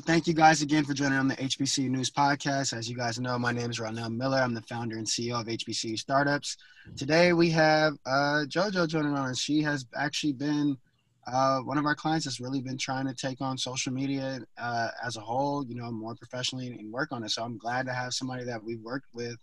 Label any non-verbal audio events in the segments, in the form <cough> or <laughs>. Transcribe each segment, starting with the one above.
thank you guys again for joining on the HBCU News Podcast. As you guys know, my name is Ronell Miller. I'm the founder and CEO of HBCU Startups. Today we have uh, JoJo joining on. She has actually been uh, one of our clients that's really been trying to take on social media uh, as a whole, you know, more professionally and work on it. So I'm glad to have somebody that we've worked with,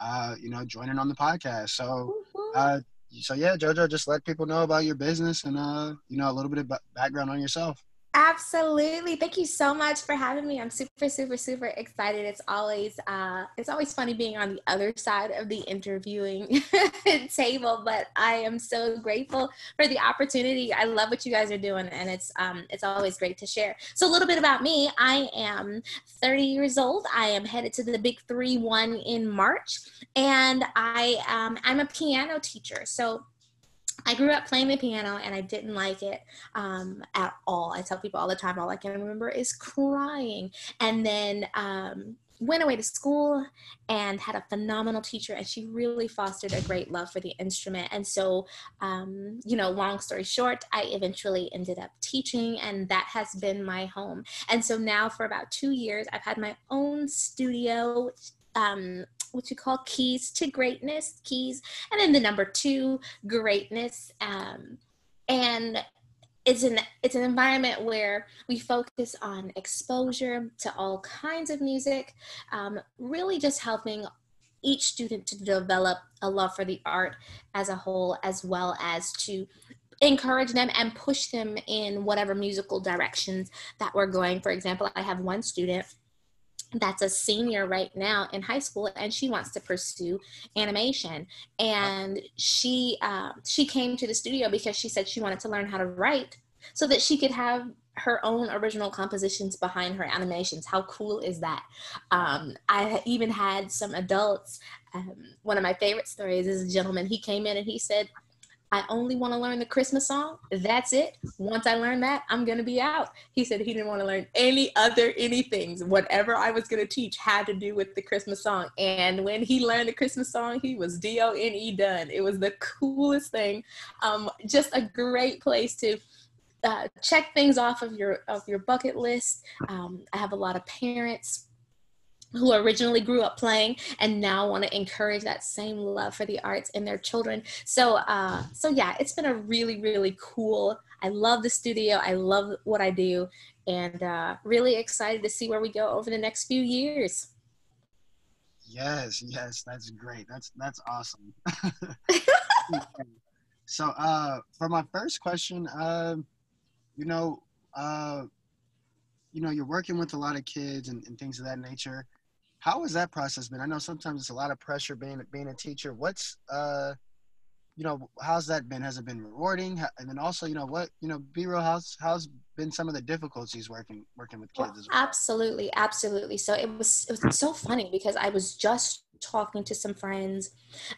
uh, you know, joining on the podcast. So, uh, so yeah, JoJo, just let people know about your business and, uh, you know, a little bit of background on yourself. Absolutely. Thank you so much for having me. I'm super, super, super excited. It's always uh it's always funny being on the other side of the interviewing <laughs> table, but I am so grateful for the opportunity. I love what you guys are doing and it's um it's always great to share. So a little bit about me. I am 30 years old. I am headed to the Big 3 1 in March and I um I'm a piano teacher. So I grew up playing the piano and I didn't like it um, at all. I tell people all the time, all I can remember is crying. And then um, went away to school and had a phenomenal teacher and she really fostered a great love for the instrument and so um, you know long story short i eventually ended up teaching and that has been my home and so now for about two years i've had my own studio um, what you call keys to greatness, keys, and then the number two, greatness. Um, and it's an it's an environment where we focus on exposure to all kinds of music, um, really just helping each student to develop a love for the art as a whole, as well as to encourage them and push them in whatever musical directions that we're going. For example, I have one student that's a senior right now in high school and she wants to pursue animation. And she uh, she came to the studio because she said she wanted to learn how to write so that she could have her own original compositions behind her animations. How cool is that? Um, i even had some adults um, one of my favorite stories is a gentleman he came in and he said I only want to learn the Christmas song. That's it. Once I learn that, I'm going to be out. He said he didn't want to learn any other anythings. Whatever I was going to teach had to do with the Christmas song. And when he learned the Christmas song, he was D O N E done. It was the coolest thing. Um, just a great place to uh, check things off of your of your bucket list. Um, I have a lot of parents who originally grew up playing and now want to encourage that same love for the arts in their children. So, uh, so yeah, it's been a really, really cool. I love the studio. I love what I do, and uh, really excited to see where we go over the next few years. Yes, yes, that's great. That's that's awesome. <laughs> so, uh, for my first question, uh, you know, uh, you know, you're working with a lot of kids and, and things of that nature how has that process been? I know sometimes it's a lot of pressure being being a teacher. What's uh, you know, how's that been? Has it been rewarding? And then also, you know, what you know, be real. How's how's been some of the difficulties working working with kids? Well, well? Absolutely, absolutely. So it was it was so funny because I was just talking to some friends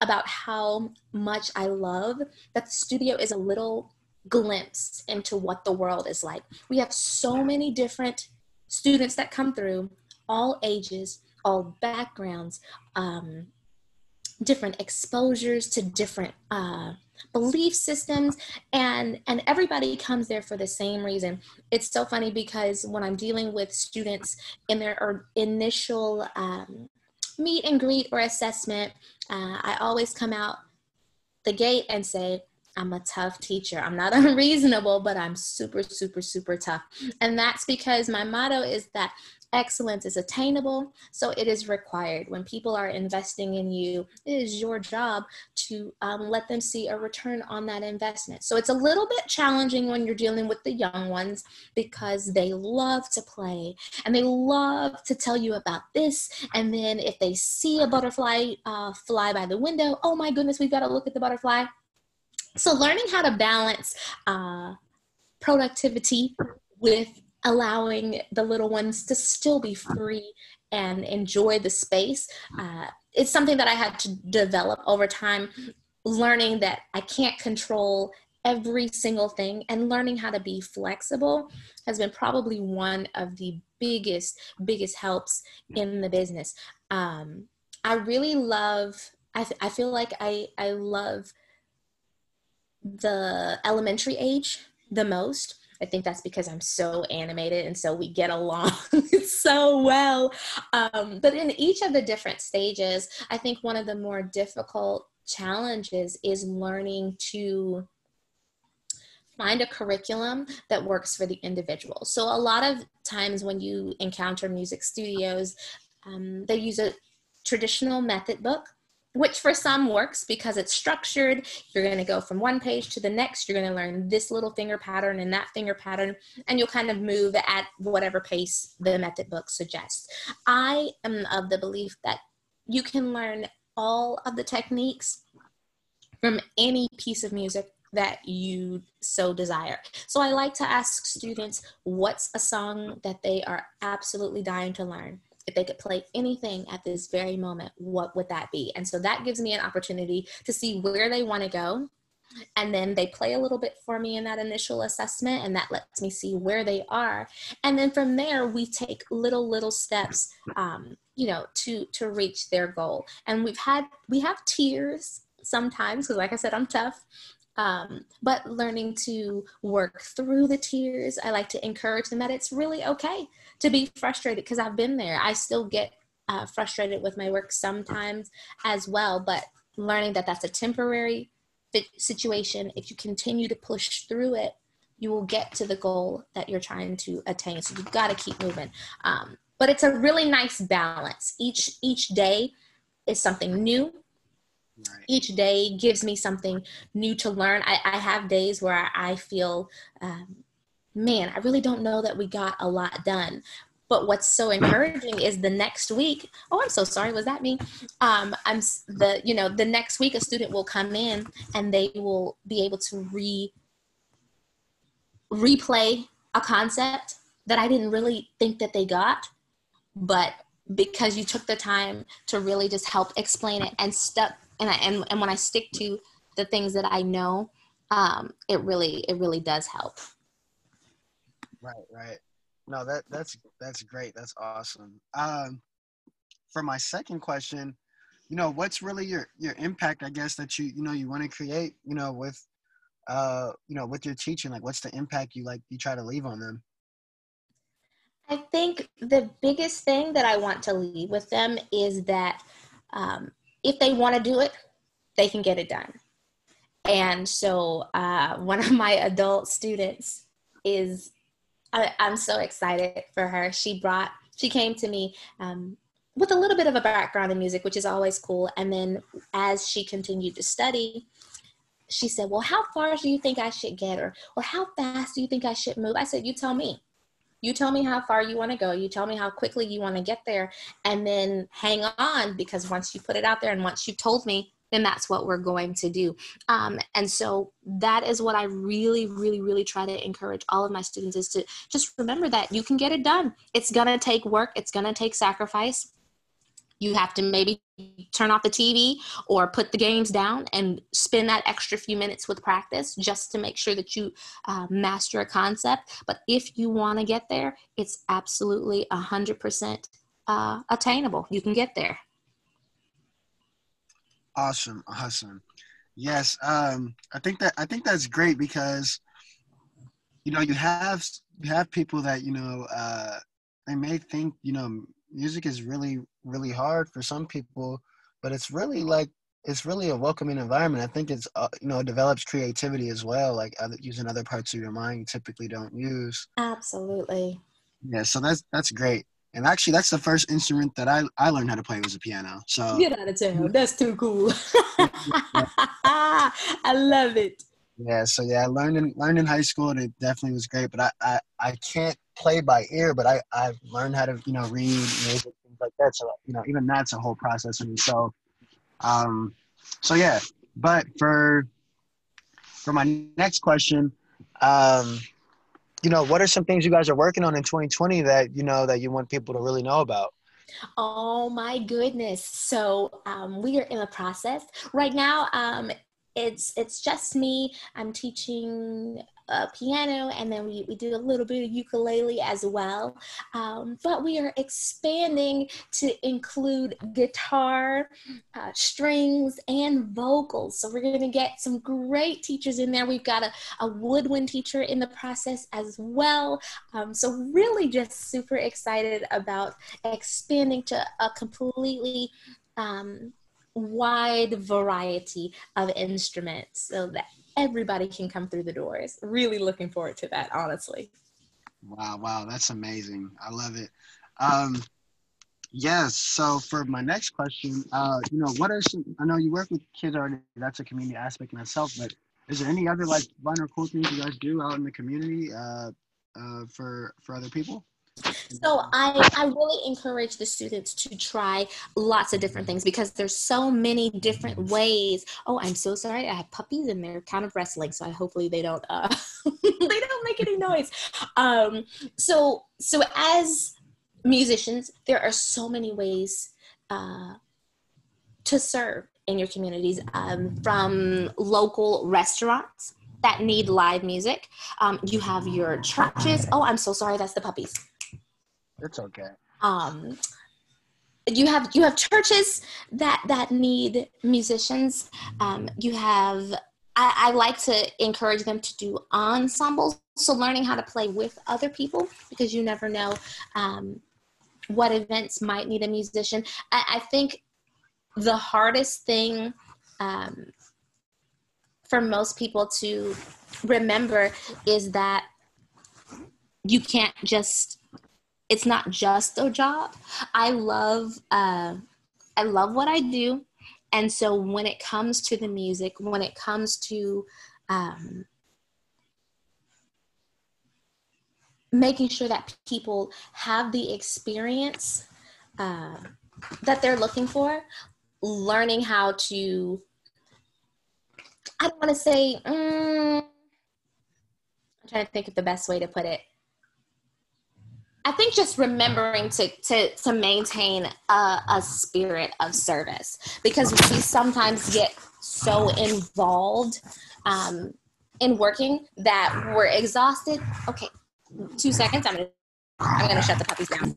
about how much I love that the studio is a little glimpse into what the world is like. We have so many different students that come through, all ages, all backgrounds, um, different exposures to different uh, belief systems and and everybody comes there for the same reason. It's so funny because when i'm dealing with students in their initial um, meet and greet or assessment uh, i always come out the gate and say I'm a tough teacher. I'm not <laughs> unreasonable, but I'm super, super, super tough. And that's because my motto is that excellence is attainable, so it is required. When people are investing in you, it is your job to um, let them see a return on that investment. So it's a little bit challenging when you're dealing with the young ones because they love to play and they love to tell you about this. And then if they see a butterfly uh, fly by the window, oh my goodness, we've got to look at the butterfly. So learning how to balance uh, productivity with allowing the little ones to still be free and enjoy the space. Uh, it's something that I had to develop over time, learning that I can't control every single thing and learning how to be flexible has been probably one of the biggest biggest helps in the business um, i really love I, th- I feel like i i love the elementary age the most I think that's because I'm so animated and so we get along <laughs> so well. Um, but in each of the different stages, I think one of the more difficult challenges is learning to find a curriculum that works for the individual. So a lot of times when you encounter music studios, um, they use a traditional method book which for some works because it's structured. You're going to go from one page to the next. You're going to learn this little finger pattern and that finger pattern, and you'll kind of move at whatever pace the method book suggests. I am of the belief that you can learn all of the techniques from any piece of music that you so desire. So I like to ask students what's a song that they are absolutely dying to learn? If they could play anything at this very moment, what would that be? And so that gives me an opportunity to see where they want to go. And then they play a little bit for me in that initial assessment, and that lets me see where they are. And then from there, we take little, little steps, um, you know, to to reach their goal. And we've had we have tears sometimes because, like I said, I'm tough. Um, but learning to work through the tears, I like to encourage them that it's really okay to be frustrated because I've been there. I still get uh, frustrated with my work sometimes as well, but learning that that's a temporary situation. If you continue to push through it, you will get to the goal that you're trying to attain. So you've got to keep moving. Um, but it's a really nice balance. Each each day is something new. Right. Each day gives me something new to learn. I, I have days where I feel um, man, I really don't know that we got a lot done. But what's so encouraging is the next week. Oh, I'm so sorry. Was that me? Um, I'm the you know the next week a student will come in and they will be able to re replay a concept that I didn't really think that they got, but because you took the time to really just help explain it and stuck and I, and and when I stick to the things that I know, um, it really it really does help. Right, right. No, that that's that's great. That's awesome. Um, for my second question, you know, what's really your your impact? I guess that you you know you want to create. You know, with uh, you know, with your teaching, like, what's the impact you like you try to leave on them? I think the biggest thing that I want to leave with them is that um, if they want to do it, they can get it done. And so, uh, <laughs> one of my adult students is I, am so excited for her. She brought, she came to me um, with a little bit of a background in music, which is always cool. And then as she continued to study, she said, Well, how far do you think I should get? Or, or how fast do you think I should move? I said, You tell me. You tell me how far you want to go. You tell me how quickly you want to get there. And then hang on because once you put it out there and once you've told me, then that's what we're going to do. Um, and so that is what I really, really, really try to encourage all of my students is to just remember that you can get it done. It's going to take work, it's going to take sacrifice. You have to maybe turn off the TV or put the games down and spend that extra few minutes with practice just to make sure that you uh, master a concept. But if you want to get there, it's absolutely 100% uh, attainable. You can get there. Awesome, awesome. Yes, um, I think that I think that's great because you know you have you have people that you know uh, they may think you know music is really really hard for some people, but it's really like it's really a welcoming environment. I think it's uh, you know it develops creativity as well, like other, using other parts of your mind you typically don't use. Absolutely. Yeah, so that's that's great. And actually, that's the first instrument that I, I learned how to play was a piano. So get out of town. That's too cool. <laughs> <laughs> I love it. Yeah. So yeah, I learned in learned in high school, and it definitely was great. But I I, I can't play by ear, but I I've learned how to you know read music things like that. So you know even that's a whole process for me. So um so yeah. But for for my next question, um you know, what are some things you guys are working on in 2020 that you know that you want people to really know about? Oh my goodness! So um, we are in the process right now. Um, it's it's just me. I'm teaching uh, piano, and then we, we do a little bit of ukulele as well. Um, but we are expanding to include guitar, uh, strings, and vocals. So we're going to get some great teachers in there. We've got a, a woodwind teacher in the process as well. Um, so really just super excited about expanding to a completely um, wide variety of instruments so that everybody can come through the doors. Really looking forward to that, honestly. Wow, wow, that's amazing. I love it. Um, yes, so for my next question, uh, you know, what are some, I know you work with kids already, that's a community aspect in itself, but is there any other like fun or cool things you guys do out in the community uh, uh, for, for other people? So I, I really encourage the students to try lots of different things because there's so many different ways. Oh, I'm so sorry. I have puppies and they're kind of wrestling, so I hopefully they don't uh, <laughs> they don't make any noise. Um, so so as musicians, there are so many ways uh, to serve in your communities, um, from local restaurants that need live music. Um, you have your churches. Oh, I'm so sorry. That's the puppies. It's okay. Um, you have you have churches that that need musicians. Um, you have I, I, like to encourage them to do ensembles, so learning how to play with other people because you never know um, what events might need a musician. I, I think the hardest thing um, for most people to remember is that you can't just it's not just a job. I love uh, I love what I do, and so when it comes to the music, when it comes to um, making sure that people have the experience uh, that they're looking for, learning how to I don't want to say. Um, I'm trying to think of the best way to put it I think just remembering to to to maintain a, a spirit of service because we sometimes get so involved um, in working that we're exhausted. Okay, two seconds. I'm gonna I'm gonna shut the puppies down.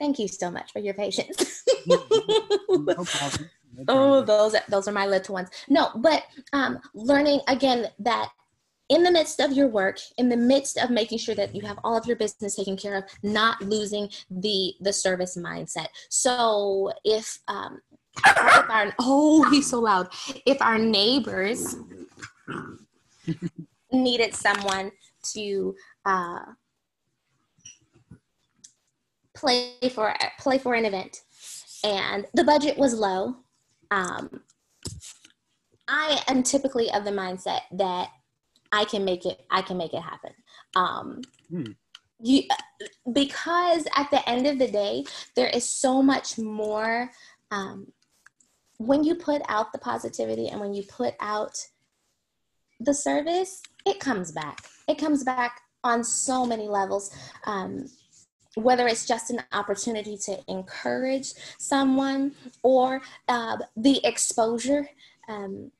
Thank you so much for your patience. no problem oh, those those are my little ones. No, but um, learning again that in the midst of your work, in the midst of making sure that you have all of your business taken care of, not losing the the service mindset. So if um, if our oh <laughs> he's so loud, if our neighbors <laughs> needed someone to uh, play for play for an event and the budget was low um, I am typically of the mindset that I can make it. I can make it happen. Um, hmm. You, because at the end of the day, there is so much more. Um, when you put out the positivity and when you put out the service, it comes back. It comes back on so many levels. Um, whether it's just an opportunity to encourage someone or uh, the exposure um,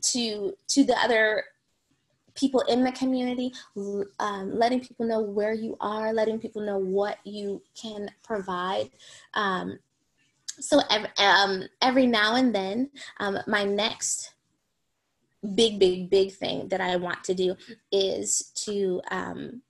to to the other people in the community um, letting people know where you are letting people know what you can provide. Um, so every, um, every now and then um, my next big big big thing that i want to do is to um,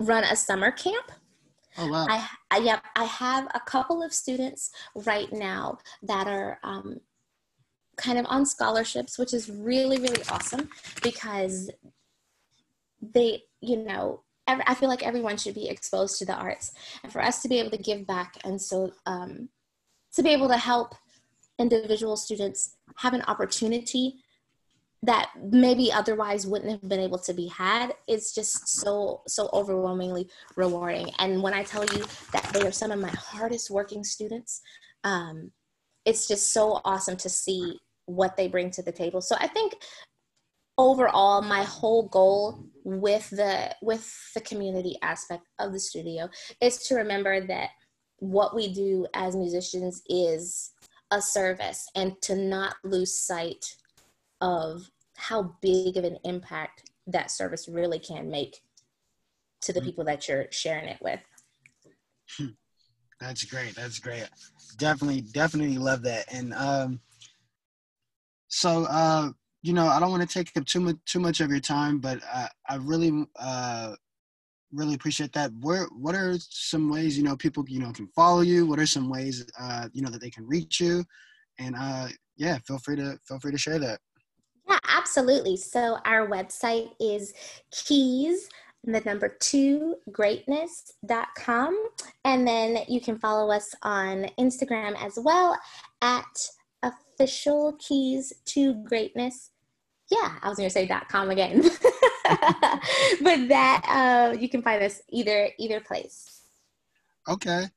run a summer camp. Oh wow! I, I yeah I have a couple of students right now that are um, kind of on scholarships, which is really really awesome because they you know every, I feel like everyone should be exposed to the arts, and for us to be able to give back and so um, to be able to help individual students have an opportunity that maybe otherwise wouldn't have been able to be had is just so so overwhelmingly rewarding. And when i tell you that they are some of my hardest working students um, it's just so awesome to see what they bring to the table. So i think overall my whole goal with the with the community aspect of the studio is to remember that what we do as musicians is a service and to not lose sight of how big of an impact that service really can make to the mm-hmm. people that you're sharing it with. That's great. That's great. Definitely, definitely love that. And um, so, uh, you know, I don't want to take up too much too much of your time, but I, I really, uh, really appreciate that. Where, what are some ways you know people you know can follow you? What are some ways uh, you know that they can reach you? And uh, yeah, feel free to feel free to share that. Yeah, absolutely. So our website is keys the number two greatness.com and then you can follow us on instagram as well at official keys to greatness. Yeah i was to say dot com again. <laughs> But that uh, you can find us either either place. Okay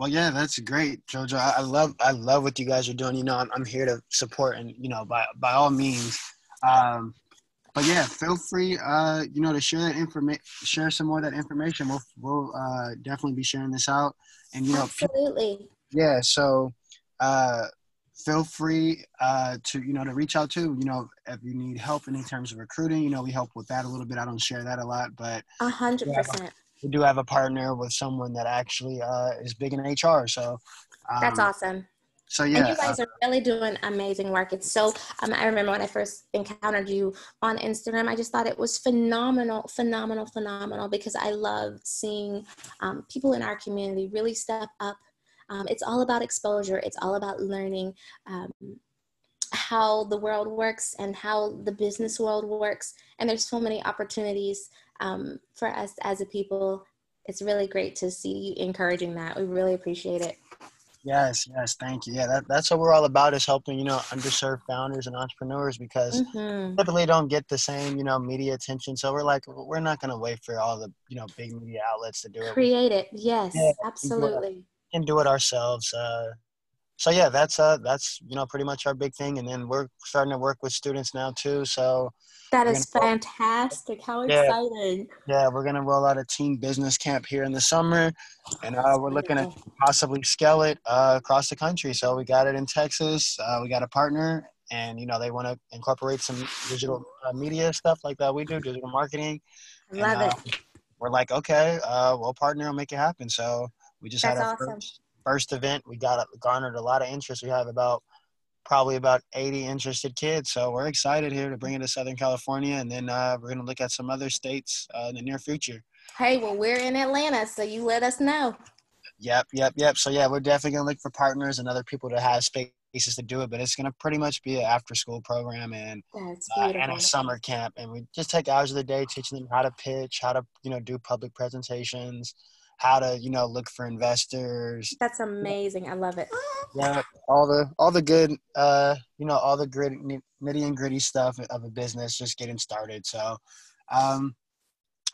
well yeah that's great jojo I, I love i love what you guys are doing you know i'm, I'm here to support and you know by by all means um, but yeah, feel free, uh, you know, to share that information, share some more of that information. We'll, we'll uh, definitely be sharing this out, and you know, absolutely. Yeah. So, uh, feel free uh, to you know to reach out to you know if you need help in terms of recruiting. You know, we help with that a little bit. I don't share that a lot, but a hundred percent. We do have a partner with someone that actually uh, is big in HR. So um, that's awesome. So yeah, and you guys uh, are really doing amazing work. It's so. Um, I remember when I first encountered you on Instagram, I just thought it was phenomenal, phenomenal, phenomenal because I love seeing um, people in our community really step up. Um, it's all about exposure. It's all about learning um, how the world works and how the business world works. And there's so many opportunities um, for us as a people. It's really great to see you encouraging that. We really appreciate it. Yes, yes, thank you. Yeah, that, that's what we're all about is helping, you know, underserved founders and entrepreneurs because mm-hmm. typically don't get the same, you know, media attention. So we're like, we're not going to wait for all the, you know, big media outlets to do it. Create it. Yes, yeah, absolutely. And do it ourselves. Uh, so yeah, that's uh that's you know pretty much our big thing, and then we're starting to work with students now too. So that is fantastic! How yeah, exciting! Yeah, we're gonna roll out a team business camp here in the summer, and uh, we're looking to possibly scale it uh, across the country. So we got it in Texas. Uh, we got a partner, and you know they want to incorporate some digital uh, media stuff like that. We do digital marketing. Love and, it. We're like, okay, uh, we'll partner and make it happen. So we just That's had our awesome. first first event, we got garnered a lot of interest. We have about probably about 80 interested kids. So we're excited here to bring it to Southern California, and then uh, we're going to look at some other states uh, in the near future. Hey, well, we're in Atlanta, so you let us know. Yep, yep, yep. So yeah, we're definitely going to look for partners and other people to have spaces to do it. But it's going to pretty much be an after-school program and uh, and a summer camp, and we just take hours of the day teaching them how to pitch, how to you know do public presentations how to you know look for investors. That's amazing. I love it. Yeah all the all the good uh you know all the gritty nitty and gritty stuff of a business just getting started. So um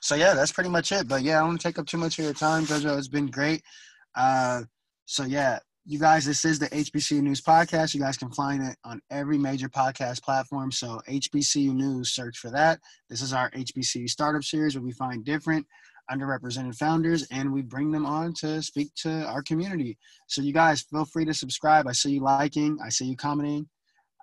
so yeah that's pretty much it. But yeah i don't take up too much of your time jojo. It's been great. Uh so yeah you guys this is the hbcu news podcast. You guys can find it on every major podcast platform. So hbcu news search for that. This is our hbcu startup series where we find different underrepresented founders, and we bring them on to speak to our community. So you guys feel free to subscribe. I see you liking, I see you commenting,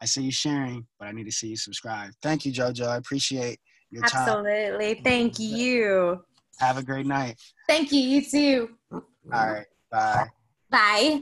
I see you sharing, but I need to see you subscribe. Thank you, JoJo. I appreciate your Absolutely. time. Absolutely. Thank you. Have a great night. Thank you. You too. All right. Bye. Bye.